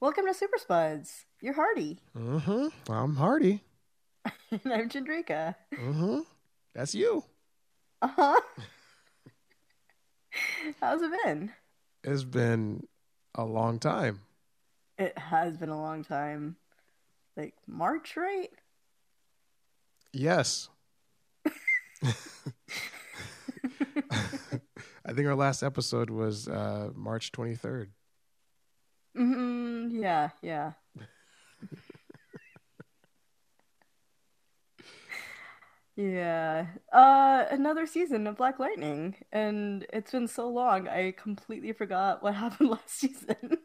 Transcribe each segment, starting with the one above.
Welcome to Super Spuds. You're Hardy. Mm-hmm. I'm Hardy. and I'm Chandrika. Mm-hmm. That's you. Uh huh. How's it been? It's been a long time. It has been a long time. Like March, right? Yes. I think our last episode was uh, March 23rd. Mm-hmm. Yeah, yeah. yeah. Uh another season of Black Lightning. And it's been so long I completely forgot what happened last season.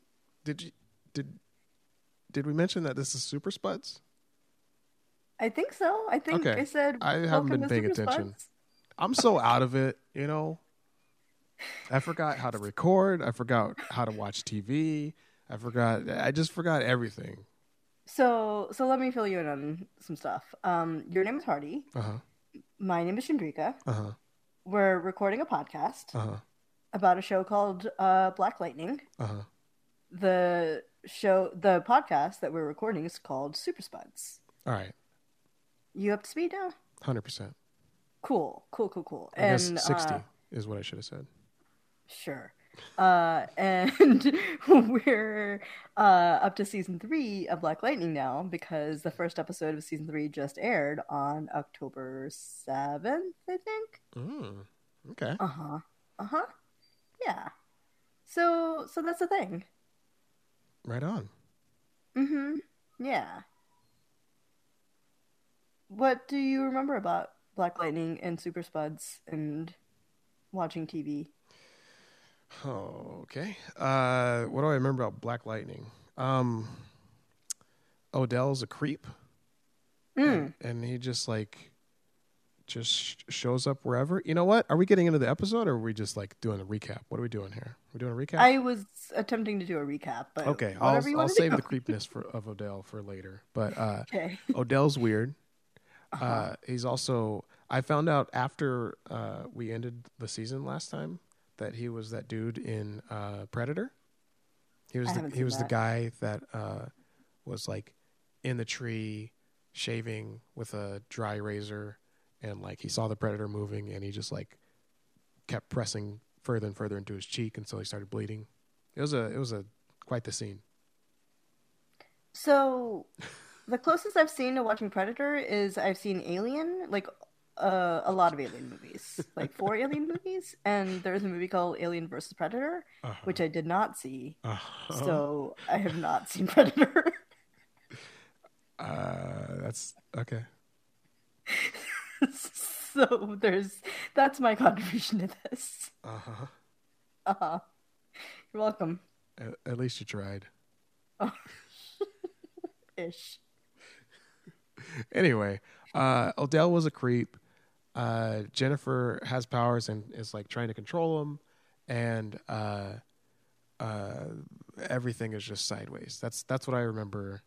Did you did did we mention that this is Super Spuds? I think so. I think Okay. I said I haven't been paying Super attention. Spuds." I'm so out of it, you know. I forgot how to record. I forgot how to watch TV. I forgot. I just forgot everything. So so let me fill you in on some stuff. Um your name is Hardy. Uh huh. My name is Chandrika. Uh huh. We're recording a podcast Uh huh. about a show called uh, Black Lightning. Uh huh. The show, the podcast that we're recording is called Super Spuds. All right. You up to speed now? Hundred percent. Cool, cool, cool, cool. I and sixty uh, is what I should have said. sure. Uh, and we're uh, up to season three of Black Lightning now because the first episode of season three just aired on October seventh, I think. Mm, okay. Uh huh. Uh huh. Yeah. So so that's the thing. Right on. Mm-hmm. Yeah. What do you remember about Black Lightning and Super Spuds and watching TV? Okay. Uh, what do I remember about Black Lightning? Um, Odell's a creep, Mm. and he just like just sh- shows up wherever. You know what? Are we getting into the episode, or are we just like doing a recap? What are we doing here? We're doing a recap. I was attempting to do a recap, but okay, I'll I'll save the creepness for of Odell for later. But uh, Okay. Odell's weird. Uh-huh. Uh, he's also. I found out after uh, we ended the season last time that he was that dude in uh, Predator. He was the, he was the guy that uh, was like in the tree shaving with a dry razor, and like he saw the predator moving, and he just like kept pressing further and further into his cheek until he started bleeding. It was a it was a quite the scene. So, the closest I've seen to watching Predator is I've seen Alien, like uh, a lot of Alien movies, like four Alien movies, and there's a movie called Alien versus Predator, Uh-huh. which I did not see. Uh-huh. So I have not seen Predator. Uh, that's okay. so there's that's my contribution to this. Uh huh. Uh-huh. You're welcome. At, at least you tried. Ish. Anyway, uh, Odell was a creep. Uh, Jennifer has powers and is like trying to control them, and uh, uh, everything is just sideways. That's that's what I remember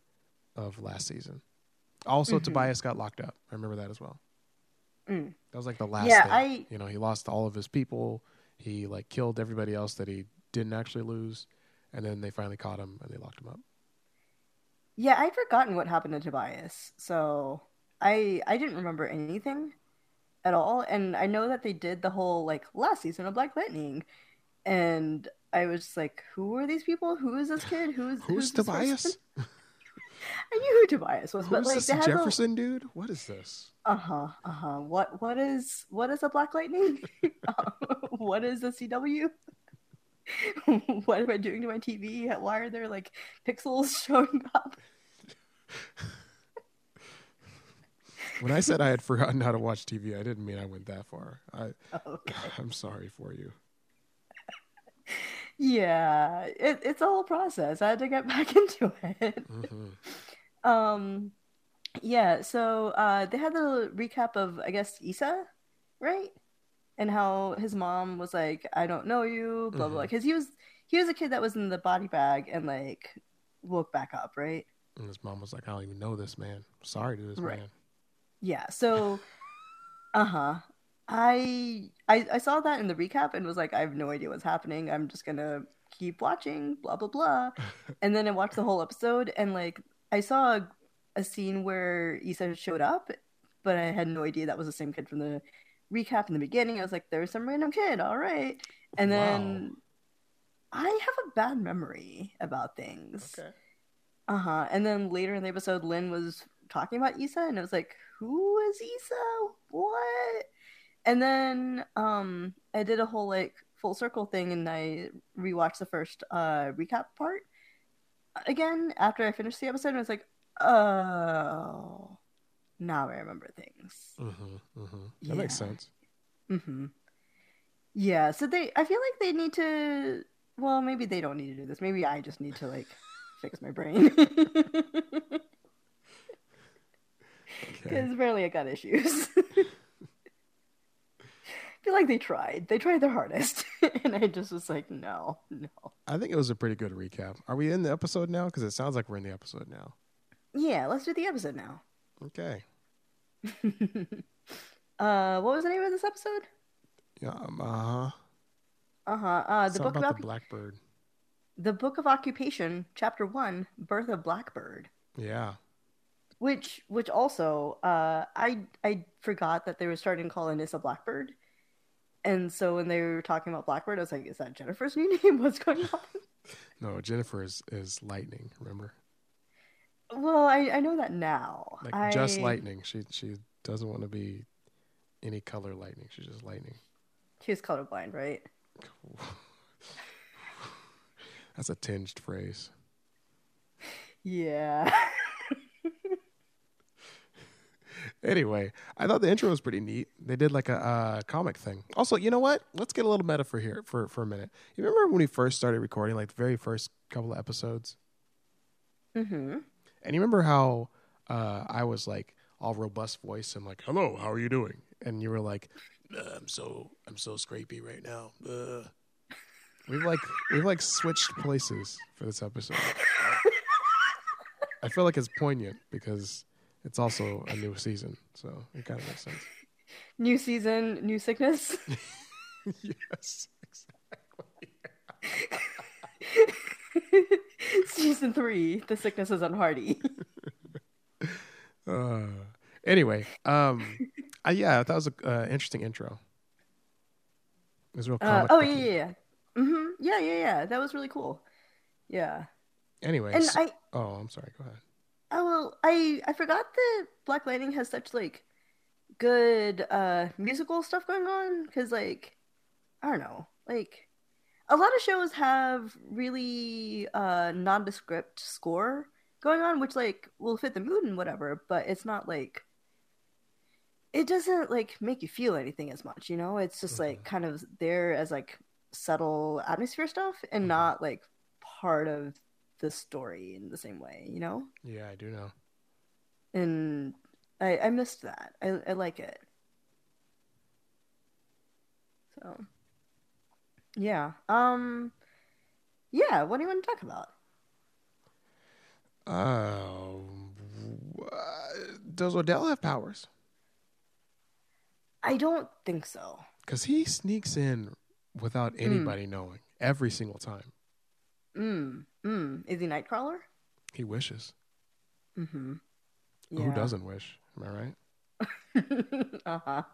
of last season. Also, Mhm. Tobias got locked up. I remember that as well. Mm. That was like the last Yeah, thing. I- You know, he lost all of his people. He like killed everybody else that he didn't actually lose, and then they finally caught him and they locked him up. Yeah, I'd forgotten what happened to Tobias, so I I didn't remember anything at all. And I know that they did the whole like last season of Black Lightning, and I was just like, who are these people? Who is this kid? Who's Who's this Tobias? I knew who Tobias was, but Who's like this Jefferson dude? What is this? Uh huh. Uh huh. What what is what is a Black Lightning? Uh, what is a CW? what am I doing to my TV? Why are there like pixels showing up? When I said I had forgotten how to watch TV, I didn't mean I went that far. I, Okay. I'm sorry for you. Yeah, it, it's a whole process. I had to get back into it. hmm Um, yeah. So uh, they had the recap of I guess Issa, right? And how his mom was like, "I don't know you," blah blah. blah. Because he was he was a kid that was in the body bag and like woke back up, right? And his mom was like, I don't even know this man. Sorry to this Right. man. Yeah. So, uh huh. I, I I saw that in the recap and was like, I have no idea what's happening. I'm just gonna keep watching, blah blah blah. and then I watched the whole episode, and like I saw a, a scene where Issa showed up, but I had no idea that was the same kid from the recap in the beginning. I was like, "There's some random kid, all right." And then I have a bad memory about things. Okay. Uh huh. And then later in the episode, Lynn was talking about Issa, and I was like, "Who is Issa? What?" And then um, I did a whole like full circle thing, and I rewatched the first uh recap part again after I finished the episode. And I was like, "Oh, now I remember things." Mm-hmm, mm-hmm. That makes sense. Mm-hmm. Yeah. So they, I feel like they need to. Well, maybe they don't need to do this. Maybe I just need to like fix my brain. Because apparently I got issues. I feel like they tried. They tried their hardest. and I just was like, no, no. I think it was a pretty good recap. Are we in the episode now? Because it sounds like we're in the episode now. Yeah, let's do the episode now. Okay. uh, what was the name of this episode? Yeah. Um, uh huh. Uh huh. The Something book about Occu- the blackbird. the book of occupation, chapter one, birth of blackbird. Yeah. Which, which also, uh, I I forgot that they were starting to call Anissa Blackbird, and so when they were talking about Blackbird, I was like, "Is that Jennifer's new name? What's going on?" No, Jennifer is, is lightning. Remember, Well, I, I know that now. like just lightning. She she doesn't want to be any color lightning. She's just lightning. She's colorblind, right? That's a tinged phrase. Yeah. Anyway, I thought the intro was pretty neat. They did like a uh, comic thing. Also, you know what? Let's get a little meta for here for for a minute. You remember when we first started recording, like the very first couple of episodes, mm-hmm. and you remember how uh, I was like all robust voice and like, "Hello, how are you doing?" And you were like, "Uh, "I'm so I'm so scrapey right now." Uh. We've like we've like switched places for this episode. I feel like it's poignant because it's also a new season, so it kind of makes sense. New season, new sickness. yes, season three, the sickness is unhardy. Uh, anyway, um, uh, yeah, that was an uh, interesting intro. It was real. Uh, Comic oh yeah, yeah, yeah. Mm-hmm. Yeah, yeah, yeah. That was really cool. Yeah, Anyways, and I, oh, I'm sorry. Go ahead. Oh well, I, I forgot that Black Lightning has such like good uh musical stuff going on because like I don't know, like a lot of shows have really uh nondescript score going on, which like will fit the mood and whatever, but it's not like it doesn't like make you feel anything as much, you know? It's just like kind of there as like subtle atmosphere stuff and Mhm. not like part of the story in the same way, you know? Yeah, I do know. And I I missed that. I I like it. So yeah. Um yeah, what do you want to talk about? Uh, does Odell have powers? I don't think so. Because he sneaks in without anybody knowing every single time. Mm. Mm. Is he Nightcrawler? He wishes. Mm-hmm. Who doesn't wish? Am I right? uh-huh.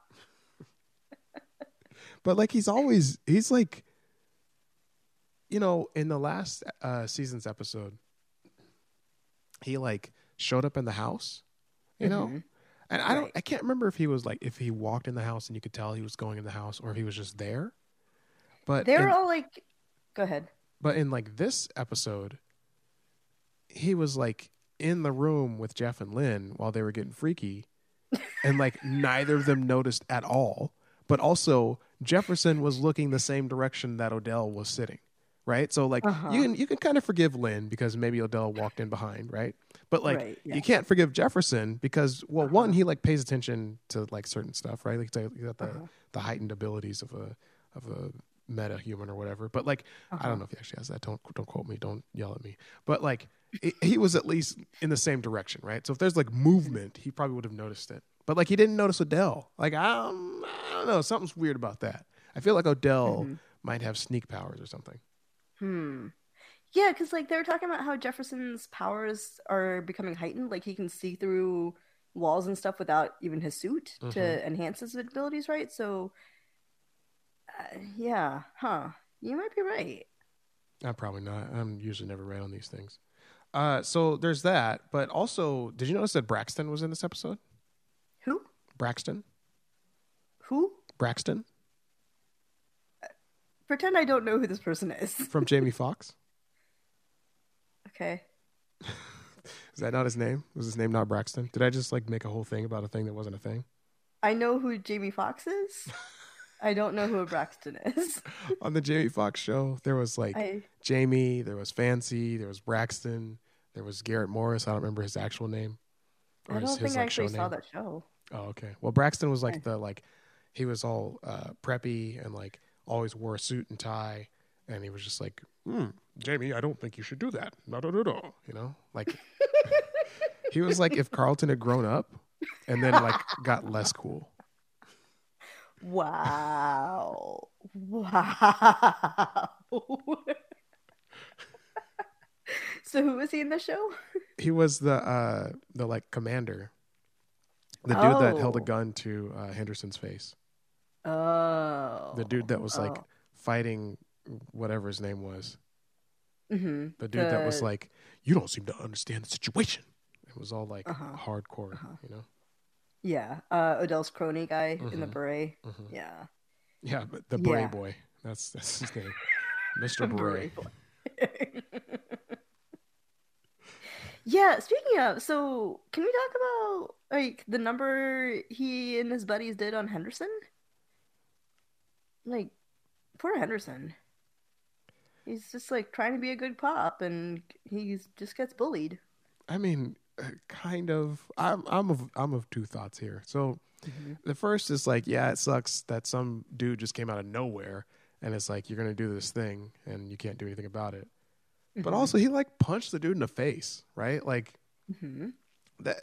But like he's always he's like you know, in the last uh season's episode, he like showed up in the house, you know? Mhm. And I don't Right. I can't remember if he was like if he walked in the house and you could tell he was going in the house or if he was just there. But They're in, all like go ahead. But in like this episode, he was like in the room with Jeff and Lynn while they were getting freaky, and like neither of them noticed at all. But also Jefferson was looking the same direction that Odell was sitting. Right, so like Uh-huh. you can you can kind of forgive Lynn because maybe Odell walked in behind, right? But like Right, yeah. you can't forgive Jefferson because well, one Uh-huh. he like pays attention to like certain stuff, right? Like he's got the Uh-huh. the heightened abilities of a of a meta human or whatever. But like I Uh-huh. don't know if he actually has that. Don't don't quote me. Don't yell at me. But like he, he was at least in the same direction, right? So if there's like movement, he probably would have noticed it. But like he didn't notice Odell. Like um, I don't know. Something's weird about that. I feel like Odell Mhm. might have sneak powers or something. Hmm. Yeah, because like they were talking about how Jefferson's powers are becoming heightened. Like he can see through walls and stuff without even his suit Mhm. to enhance his abilities, right? So, uh, yeah, huh? You might be right. I'm probably not. I'm usually never right on these things. Uh, so there's that. But also, did you notice that Braxton was in this episode? Who? Braxton? Who? Braxton Pretend I don't know who this person is. from Jamie Foxx. Okay. Is that not his name? Was his name not Braxton? Did I just like make a whole thing about a thing that wasn't a thing? I know who Jamie Foxx is. I don't know who a Braxton is. On the Jamie Foxx show, there was like I Jamie, there was Fancy, there was Braxton, there was Garrett Morris. I don't remember his actual name. I don't think I actually saw that show. Oh, okay. Well, Braxton was like the like he was all uh, preppy and like always wore a suit and tie, and he was just like, hmm, Jamie, I don't think you should do that. No, no, no, no. You know, like he was like if Carlton had grown up and then like got less cool. Wow. Wow. so who was he in the show? He was the uh the like commander, the dude that held a Oh. gun to uh, Henderson's face. Oh. The dude that was like Oh. fighting whatever his name was. hmm The dude that was like, "You don't seem to understand the situation." It was all like Uh-huh. hardcore, Uh-huh. you know. Yeah, uh, Odell's crony guy in the Mhm. beret. Mhm. Yeah. Yeah, but the beret Yeah. boy. That's that's his name, Mister Beret. boy. yeah, speaking of, so can we talk about like the number he and his buddies did on Henderson? Like, poor Henderson. He's just like trying to be a good cop, and he just gets bullied. I mean, kind of. I'm I'm of I'm of two thoughts here. So the first is like, yeah, it sucks that some dude just came out of nowhere, and it's like you're gonna do this thing, and you can't do anything about it. But Mhm. also, he like punched the dude in the face, right? Like mm-hmm. that,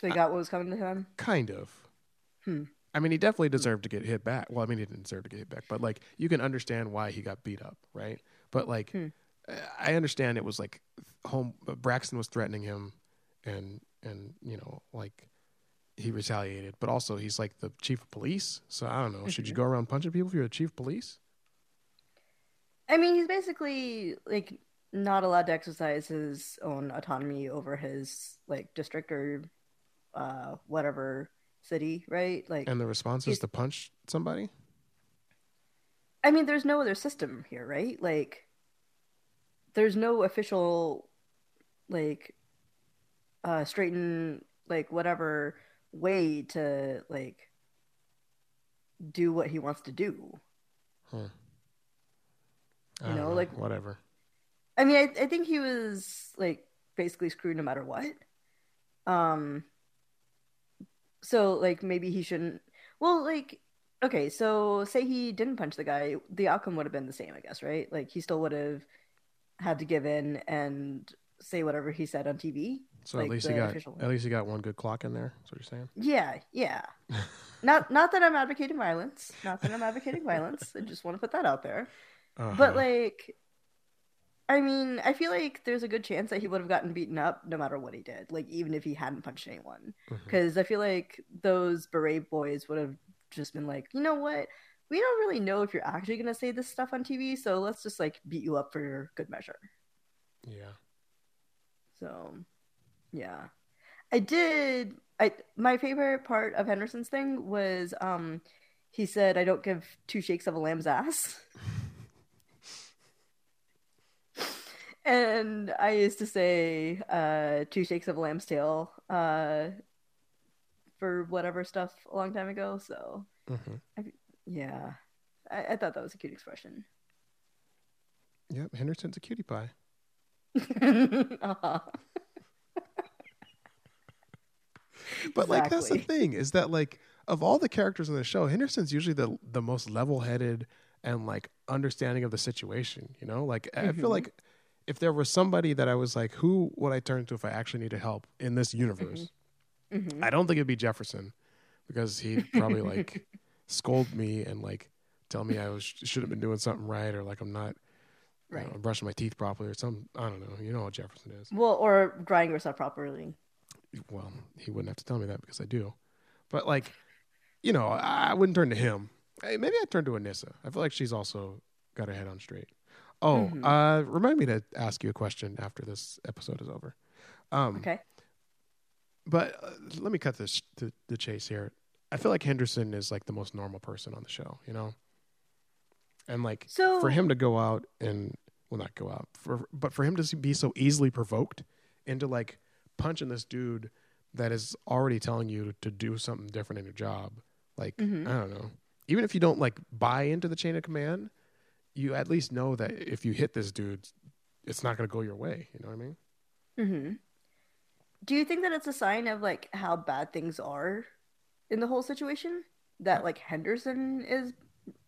So he got what was coming to him. kind of. Hmm. I mean, he definitely deserved to get hit back. Well, I mean, he didn't deserve to get hit back, but like you can understand why he got beat up, right? But like, Hmm. I understand it was like home. Braxton was threatening him, and and you know, like he retaliated. But also, he's like the chief of police, so I don't know. Should you Mhm. go around punching people if you're the chief of police? I mean, he's basically like not allowed to exercise his own autonomy over his like district or uh whatever city, right? Like And the response is to punch somebody. I mean, there's no other system here, right? Like there's no official like uh straighten like whatever way to like do what he wants to do. I You don't know, like- whatever. I mean, I, I think he was like basically screwed no matter what. Um, so like maybe he shouldn't. Well, like okay, so say he didn't punch the guy, the outcome would have been the same, I guess, right? Like he still would have had to give in and say whatever he said on TV. So like at least he got one. at least he got one good clock in there. That's what you're saying. Yeah, yeah. not not that I'm advocating violence. Not that I'm advocating violence. I just want to put that out there. Uh-huh. But like, I mean, I feel like there's a good chance that he would have gotten beaten up no matter what he did. Like even if he hadn't punched anyone, because I feel like those beret boys would have just been like, you know what? We don't really know if you're actually gonna say this stuff on TV, so let's just like beat you up for your good measure. yeah. So, yeah, I did. I my favorite part of Henderson's thing was um, he said, "I don't give two shakes of a lamb's ass." And I used to say uh, two shakes of a lamb's tail uh, for whatever stuff a long time ago. So hmm yeah, I, I thought that was a cute expression. Yep. Henderson's a cutie pie. uh-huh. But like that's the thing is that like of all the characters in the show, Henderson's usually the the most level headed and like understanding of the situation. You know, like I feel Mhm. like if there was somebody that I was like, who would I turn to if I actually needed help in this universe? Mhm. I don't think it'd be Jefferson because he'd probably like scold me and like tell me I was should have been doing something right or like I'm not Right. know, brushing my teeth properly or some I don't know. You know how Jefferson is. Well, or drying yourself properly. Well, he wouldn't have to tell me that because I do. But like, you know, I wouldn't turn to him. Hey, maybe I'd turn to Anissa. I feel like she's also got her head on straight. Oh, Mhm. uh, remind me to ask you a question after this episode is over. Um, Okay. But uh, let me cut this to the chase here. I feel like Henderson is like the most normal person on the show, you know? And like So for him to go out and well not go out, for but for him to be so easily provoked into like punching this dude that is already telling you to do something different in your job. Like Mhm. I don't know. Even if you don't like buy into the chain of command, you at least know that if you hit this dude, it's not going to go your way. You know what I mean? Mm-hmm. Do you think that it's a sign of like how bad things are in the whole situation? That like Henderson is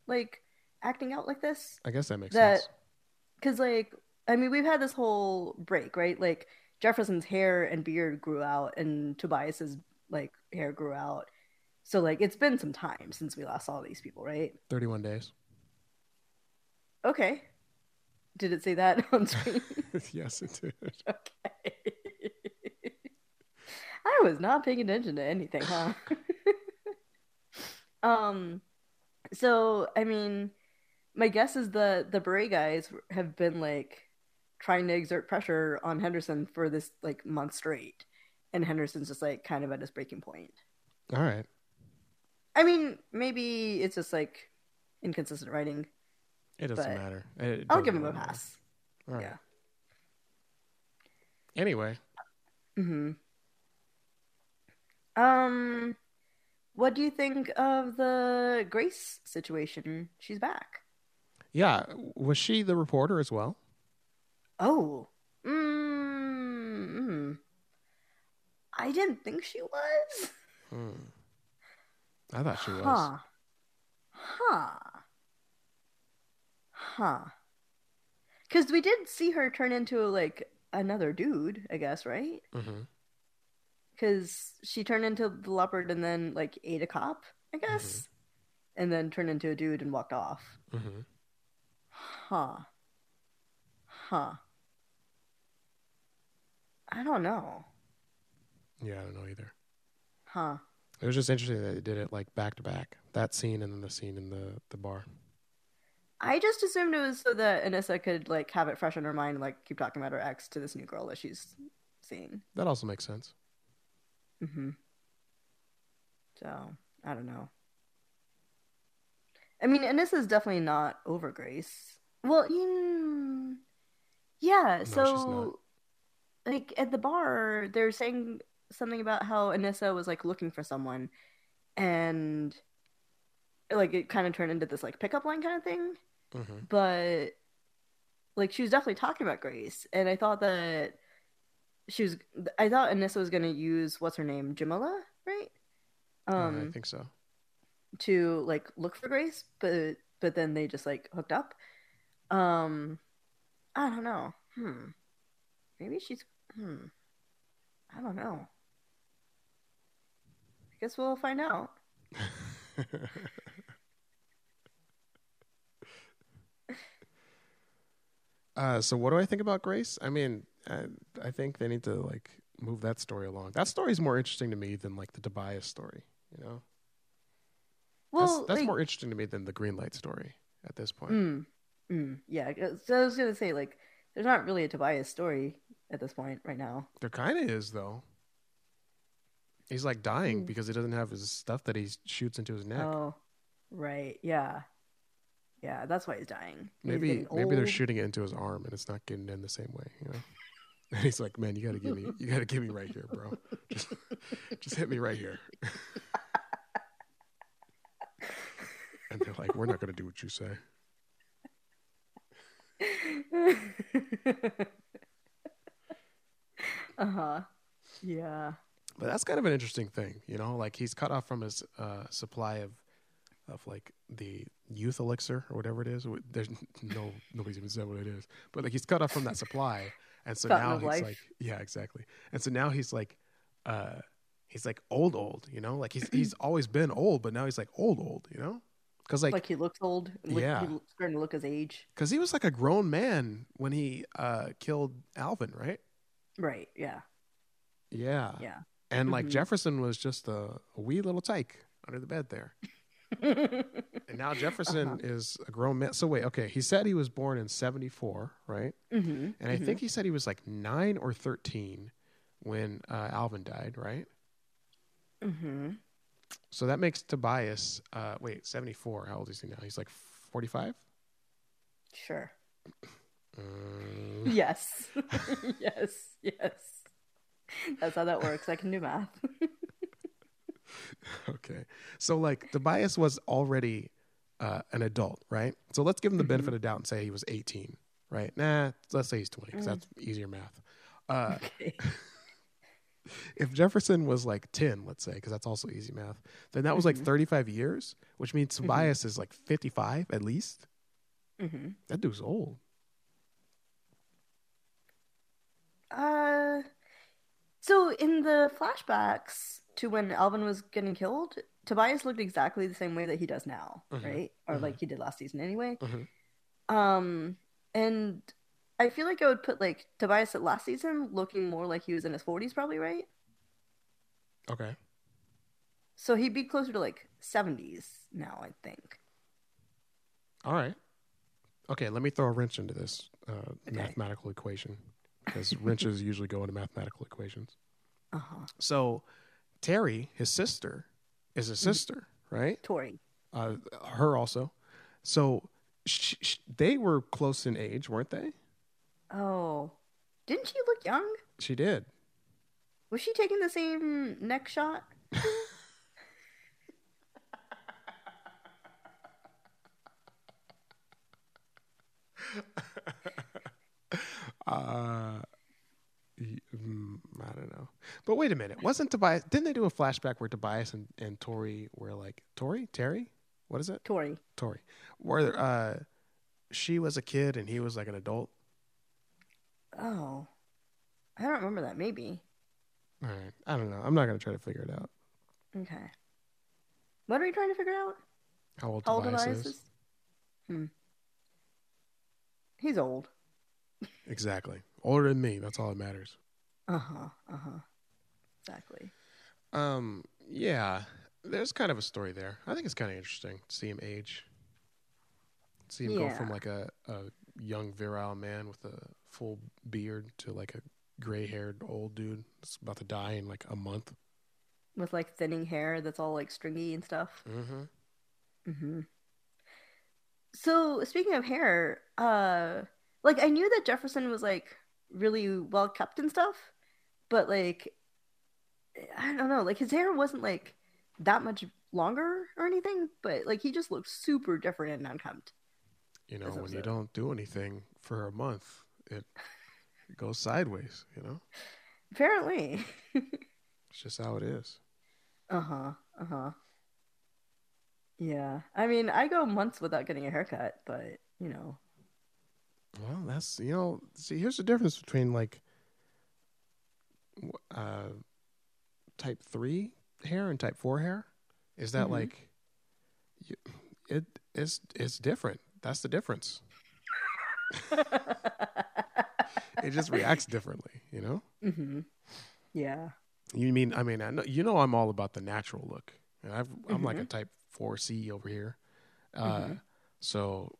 like acting out like this? I guess that makes that sense. because like I mean we've had this whole break, right? Like Jefferson's hair and beard grew out and Tobias's like hair grew out. So like it's been some time since we last saw these people, right? 31 days. Okay. Did it say that on screen? yes, it did. okay. I was not paying attention to anything, huh? um so I mean my guess is the the beret guys have been like trying to exert pressure on Henderson for this like month straight. And Henderson's just like kind of at his breaking point. All right. I mean, maybe it's just like inconsistent writing. It doesn't matter. It I'll doesn't give him a matter. pass. All right. Yeah. Anyway, hmm Um, what do you think of the Grace situation? She's back. yeah, was she the reporter as well? Oh, mm, mm. I didn't think she was. Hmm. I thought she was. Huh. Huh. Huh. Because we did see her turn into like another dude, I guess, right? hmm Because she turned into the leopard and then like ate a cop, I guess, and then turned into a dude and walked off. hmm Huh. Huh. I don't know. Yeah, I don't know either. Huh. It was just interesting that they did it like back to back. That scene and then the scene in the the bar. I just assumed it was so that Anissa could like have it fresh in her mind, like keep talking about her ex to this new girl that she's seeing. That also makes sense. Mm-hmm. So I don't know. I mean, Anissa's definitely not over Grace. Well, yeah. she's so, like at the bar, they're saying something about how Anissa was like looking for someone, and like it kind of turned into this like pickup line kind of thing. hmm But like she was definitely talking about Grace, and I thought that she was. I thought Anissa was gonna use what's her name, Jamila, right? Um, I think so. to like look for Grace, but but then they just like hooked up. Um, I don't know. Hmm. Maybe she's. Hmm. I don't know. I guess we'll find out. uh, so what do I think about Grace? I mean, I, I think they need to like move that story along. That story's more interesting to me than like the Tobias story. You know, Well, that's, that's like, more interesting to me than the green light story at this point. Mm, mm, yeah. So I was gonna say like, there's not really a Tobias story at this point right now. There kind of is though. He's like dying Mm. because he doesn't have his stuff that he shoots into his neck. Oh, right. Yeah. Yeah, that's why he's dying. He's maybe getting maybe they're shooting it into his arm and it's not getting in the same way. You know. And he's like, "Man, you gotta give me, you gotta give me right here, bro. Just, just hit me right here." and they're like, "We're not gonna do what you say." uh huh. Yeah. But that's kind of an interesting thing, you know. Like he's cut off from his uh, supply of, of like the youth elixir or whatever it is. There's no nobody's even said what it is, but like he's cut off from that supply, and so Fountain now he's life. like, yeah, exactly. And so now he's like, uh, he's like old, old, you know. Like he's he's always been old, but now he's like old, old, you know. because like Like he looks old. Look, Yeah. He's starting to look his age. because he was like a grown man when he uh killed Alvin, right? Right. Yeah. Yeah, Yeah. and like Mhm. Jefferson was just a, a wee little tyke under the bed there. And now Jefferson Uh-huh. is a grown man. So wait, okay. He said he was born in '74, right? hmm And I think he said he was like nine or thirteen when uh, Alvin died, right? hmm So that makes Tobias. Uh, wait, '74. How old is he now? He's like 45. Sure. Mm, Yes. yes. Yes. That's how that works. I can do math. okay. So like Tobias was already uh, an adult, right? So let's give him the benefit of doubt and say he was 18, right? Nah, let's say he's 20 because Mm. that's easier math. Uh, okay. if Jefferson was like 10, let's say, because that's also easy math, then that was like Mhm. 35 years, which means Tobias is like 55 at least. hmm That dude's old. Uh, so in the flashbacks to when Alvin was getting killed, Tobias looked exactly the same way that he does now, Mhm. right? Or Mhm. like he did last season anyway. Mhm. Um, and I feel like I would put like Tobias at last season looking more like he was in his forties, probably, right? Okay. So he'd be closer to like seventies now, I think. All right. Okay, let me throw a wrench into this uh, Okay. mathematical equation because wrenches usually go into mathematical equations. Uh huh. So Terry, his sister, is a sister, right? Tori. Uh, her also. So sh- sh- they were close in age, weren't they? Oh, didn't she look young? She did. Was she taking the same neck shot? Uh, I don't know. But wait a minute. Wasn't Tobias? Didn't they do a flashback where Tobias and, and Tori were like Tori, Terry? What is it? Tori. Tori. Where uh, she was a kid and he was like an adult. Oh, I don't remember that. Maybe. All right. I don't know. I'm not gonna try to figure it out. Okay. What are we trying to figure out? How old How old Tobias Tobias is? is? Hmm. He's old. Exactly. Older than me. That's all that matters. Uh huh. Uh huh. Exactly. Um. Yeah. There's kind of a story there. I think it's kind of interesting to see him age. See him go from like a, a young virile man with a full beard to like a gray haired old dude that's about to die in like a month. With like thinning hair that's all like stringy and stuff. Mm-hmm. Mm-hmm. So speaking of hair, uh, like I knew that Jefferson was like really well kept and stuff, but like I don't know, like his hair wasn't like that much longer or anything, but like he just looked super different and unkempt. You know, when you don't do anything for a month, it goes sideways. You know, Apparently. it's just how it is. Uh huh. Uh huh. Yeah. I mean, I go months without getting a haircut, but you know. Well, that's you know. See, here's the difference between like uh, type three hair and type four hair. Is that Mhm. like you, it? It's it's different. That's the difference. It just reacts differently. You know. hmm Yeah. You mean? I mean, I know you know. I'm all about the natural look, and I've, I'm like a type four C over here. Uh, Mhm. So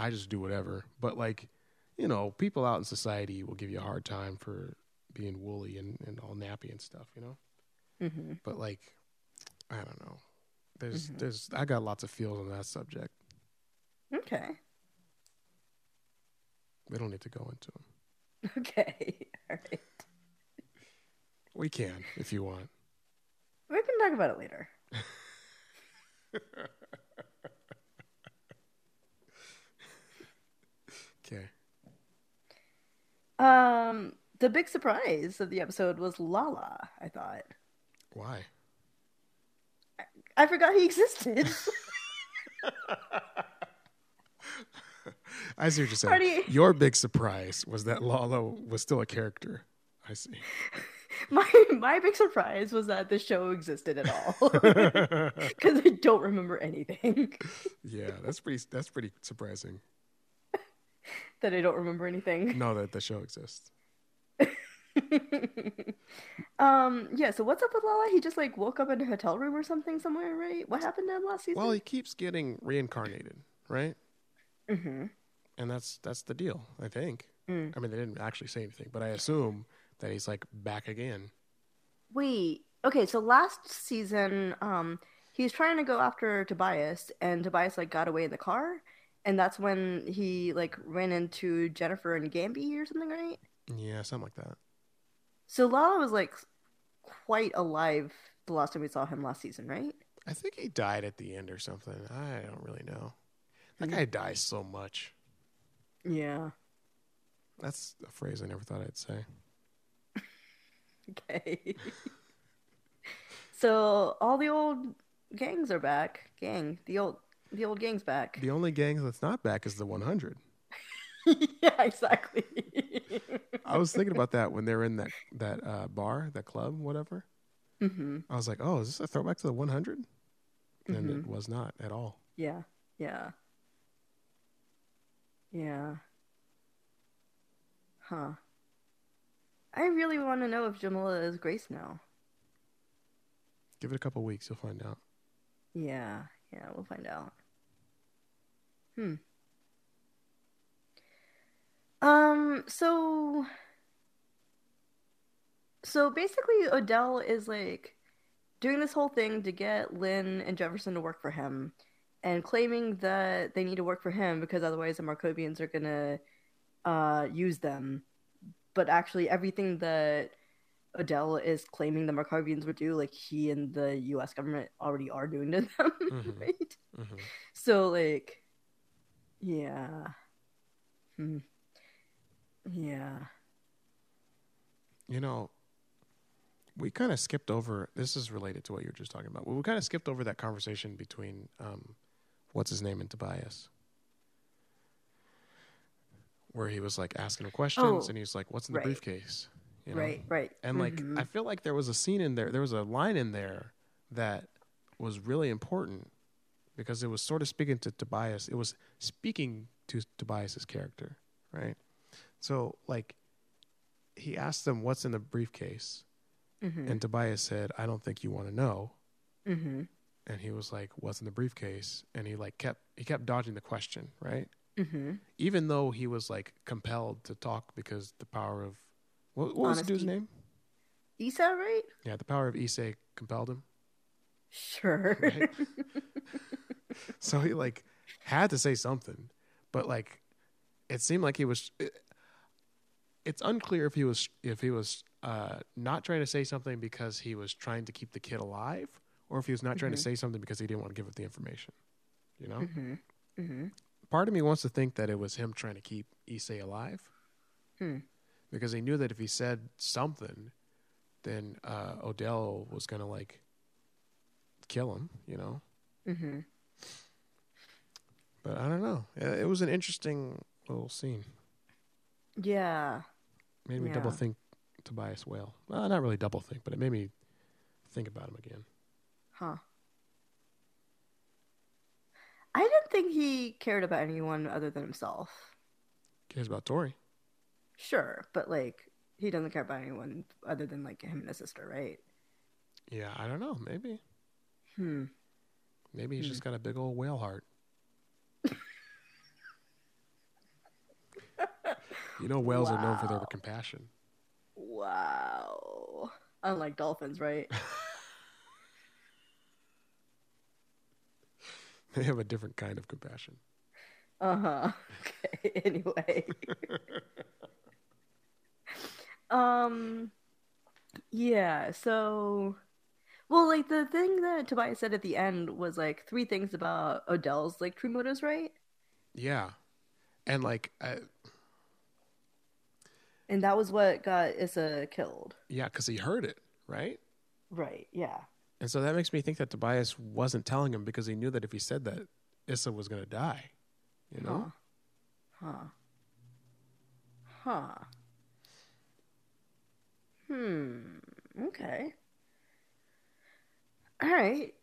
I just do whatever. But like, you know, people out in society will give you a hard time for being woolly and, and all nappy and stuff, you know? hmm But like, I don't know. There's Mhm. there's I got lots of feels on that subject. Okay. We don't need to go into them. Okay. All right. We can if you want. We can talk about it later. Okay. Um, the big surprise of the episode was Lala. I thought Why? I forgot he existed. I see what you're saying. Your big surprise was that Lala was still a character. I see. my my big surprise was that the show existed at all because I don't remember anything. yeah, that's pretty. That's pretty surprising. That I don't remember anything. No, that the show exists. um. Yeah. So what's up with Lala? He just like woke up in a hotel room or something somewhere, right? What happened to him last season? Well, he keeps getting reincarnated, right? mm-hmm. And that's that's the deal. I think. Mm. I mean, they didn't actually say anything, but I assume that he's like back again. Wait. Okay. So last season, um, he was trying to go after Tobias, and Tobias like got away in the car, and that's when he like ran into Jennifer and Gambi or something, right? Yeah, something like that. So Lala was like quite alive the last time we saw him last season, right? I think he died at the end or something. I don't really know. That Mm. guy dies so much. Yeah. That's a phrase I never thought I'd say. Okay. so all the old gangs are back. Gang, the old the old gang's back. The only gang that's not back is the 100. yeah, exactly. I was thinking about that when they were in that that uh, bar, that club, whatever. hmm I was like, oh, is this a throwback to the 100? And Mhm. it was not at all. Yeah, yeah, yeah. Huh. I really want to know if Jamila is Grace now. Give it a couple weeks, you'll find out. Yeah, yeah, we'll find out. Hmm. Um, so so basically Odell is like doing this whole thing to get Lynn and Jefferson to work for him and claiming that they need to work for him because otherwise the Markovians are gonna uh use them. But actually everything that Odell is claiming the Markovians would do, like he and the US government already are doing to them, Mhm. right? hmm So like yeah. Hmm. Yeah. You know, we kind of skipped over. This is related to what you were just talking about. We kind of skipped over that conversation between um, what's his name and Tobias, where he was like asking him questions, Oh, and he's like, "What's in the right. briefcase?" You know? Right, right. And like, Mhm. I feel like there was a scene in there. There was a line in there that was really important because it was sort of speaking to Tobias. It was speaking to Tobias's character, right? So like, he asked them, "What's in the briefcase?" Mhm. And Tobias said, "I don't think you want to know." Mhm. And he was like, "What's in the briefcase?" And he like kept he kept dodging the question, right? Mhm. Even though he was like compelled to talk because the power of what, what was the dude's name? Issa, right? Yeah, the power of Issa compelled him. Sure. Right. So he like had to say something, but like it seemed like he was. It, it's unclear if he was if he was uh, not trying to say something because he was trying to keep the kid alive, or if he was not trying to Mhm. say something because he didn't want to give up the information. You know, mhm. Mhm. part of me wants to think that it was him trying to keep Issa alive, Hmm. because he knew that if he said something, then uh, Odell was gonna like kill him. You know. But I don't know. It it was an interesting little scene. Yeah. Made me Yeah. double think Tobias Whale. Well, not really double think, but it made me think about him again. Huh. I didn't think he cared about anyone other than himself. Cares about Tori. Sure, but like he doesn't care about anyone other than like him and his sister, right? Yeah, I don't know. Maybe. Hmm. Maybe he's Hmm. just got a big old whale heart. You know, whales are known for their compassion. Wow. Unlike dolphins, right? They have a different kind of compassion. Uh huh. Okay. Anyway. um. Yeah. So. Well, like the thing that Tobias said at the end was like three things about Odell's like true motives, right? Yeah. And like, I, And that was what got Issa killed. yeah, because he heard it, right? Right. Yeah. And so that makes me think that Tobias wasn't telling him because he knew that if he said that, Issa was going to die. You know? Huh. Huh. Huh. Hmm. Okay. All right.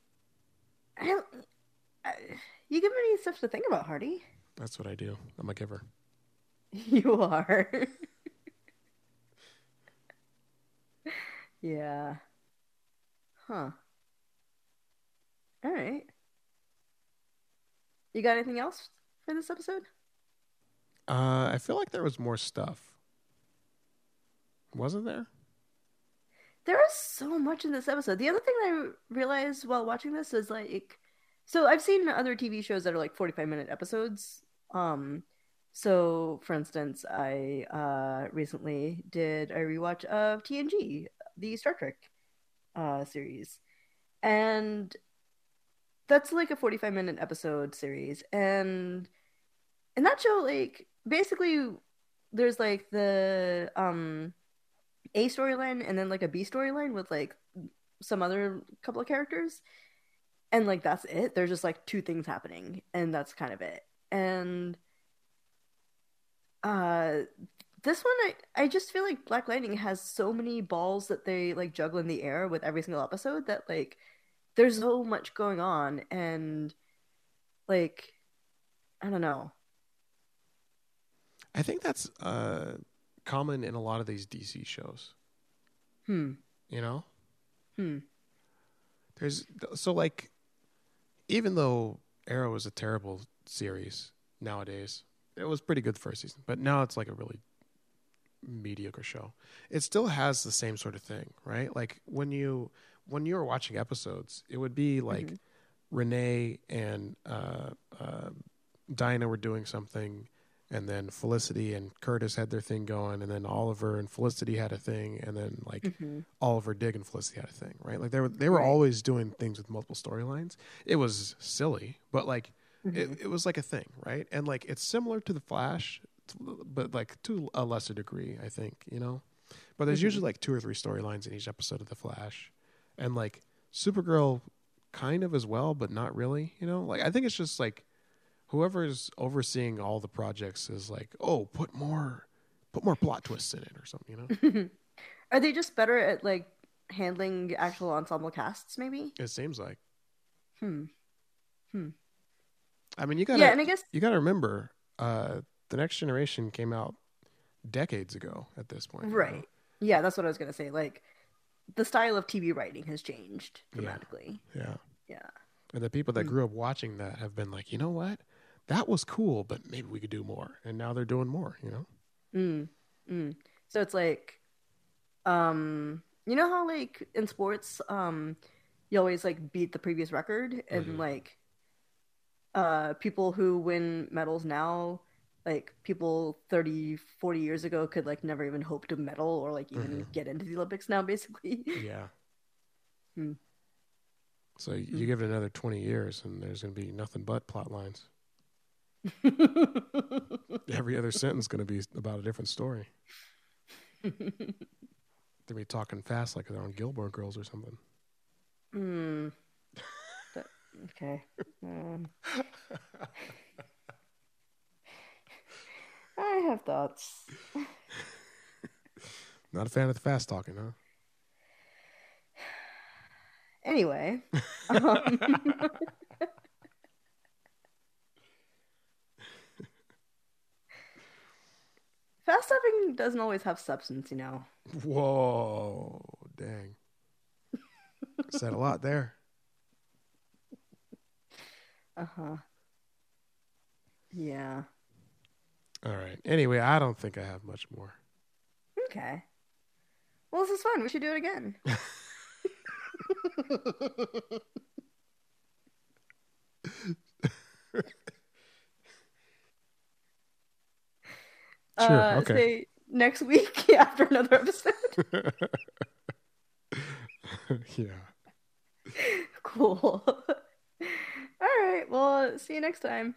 I don't. I, you give me stuff to think about, Hardy. That's what I do. I'm a giver. You are. yeah. Huh. All right. You got anything else for this episode? Uh, I feel like there was more stuff. Wasn't there? There is so much in this episode. The other thing I realized while watching this is like, so I've seen other TV shows that are like 45 minute episodes. Um, so for instance, I uh recently did a rewatch of TNG, the Star Trek uh series. And that's like a 45 minute episode series. And in that show, like basically there's like the um a storyline and then like a B storyline with like some other couple of characters. And like that's it. There's just like two things happening and that's kind of it. And uh this one I, I just feel like Black Lightning has so many balls that they like juggle in the air with every single episode that like there's so much going on and like I don't know. I think that's uh, common in a lot of these DC shows. Hmm. You know, Hmm. there's so like, even though Arrow is a terrible series nowadays, it was pretty good first season, but now it's like a really mediocre show. It still has the same sort of thing, right? Like when you when you were watching episodes, it would be like Mhm. Renee and uh, uh, Dinah were doing something, and then Felicity and Curtis had their thing going, and then Oliver and Felicity had a thing, and then like Mhm. Oliver, Dig, and Felicity had a thing, right? Like they were they were Right. always doing things with multiple storylines. It was silly, but like it, it was like a thing, right? And like it's similar to the Flash, but like to a lesser degree, I think, you know. But there's Mhm. usually like two or three storylines in each episode of the Flash, and like Supergirl, kind of as well, but not really, you know. Like I think it's just like whoever's overseeing all the projects is like, oh, put more, put more plot twists in it or something, you know. Are they just better at like handling actual ensemble casts? Maybe. it seems like. Hmm. Hmm. I mean, you gotta Yeah, and I guess you gotta remember, uh, the next generation came out decades ago at this point, you know? right. Yeah, that's what I was gonna say. Like, the style of TV writing has changed dramatically. Yeah. Yeah. And the people that Hmm. grew up watching that have been like, you know what? That was cool, but maybe we could do more. And now they're doing more, you know? Mm. Mm. So it's like, um, you know how like in sports, um, you always like beat the previous record, and Mhm. like, uh, people who win medals now, like people 30, 40 years ago could like never even hope to medal or like even Mhm. get into the Olympics now, basically. Yeah. Hmm. So you Hmm. give it another 20 years and there's going to be nothing but plot lines. Every other sentence is going to be about a different story. They'll be talking fast like they're on Gilmore Girls or something. Hmm. That- okay. Um, I have thoughts. Not a fan of the fast talking, huh? Anyway. um, Fast talking doesn't always have substance, you know. Whoa, dang. Said a lot there. Uh huh. Yeah. All right. Anyway, I don't think I have much more. Okay. Well, this is fun. We should do it again. Sure, Uh, okay. Say next week after another episode. yeah. cool. All right. Well, see you next time.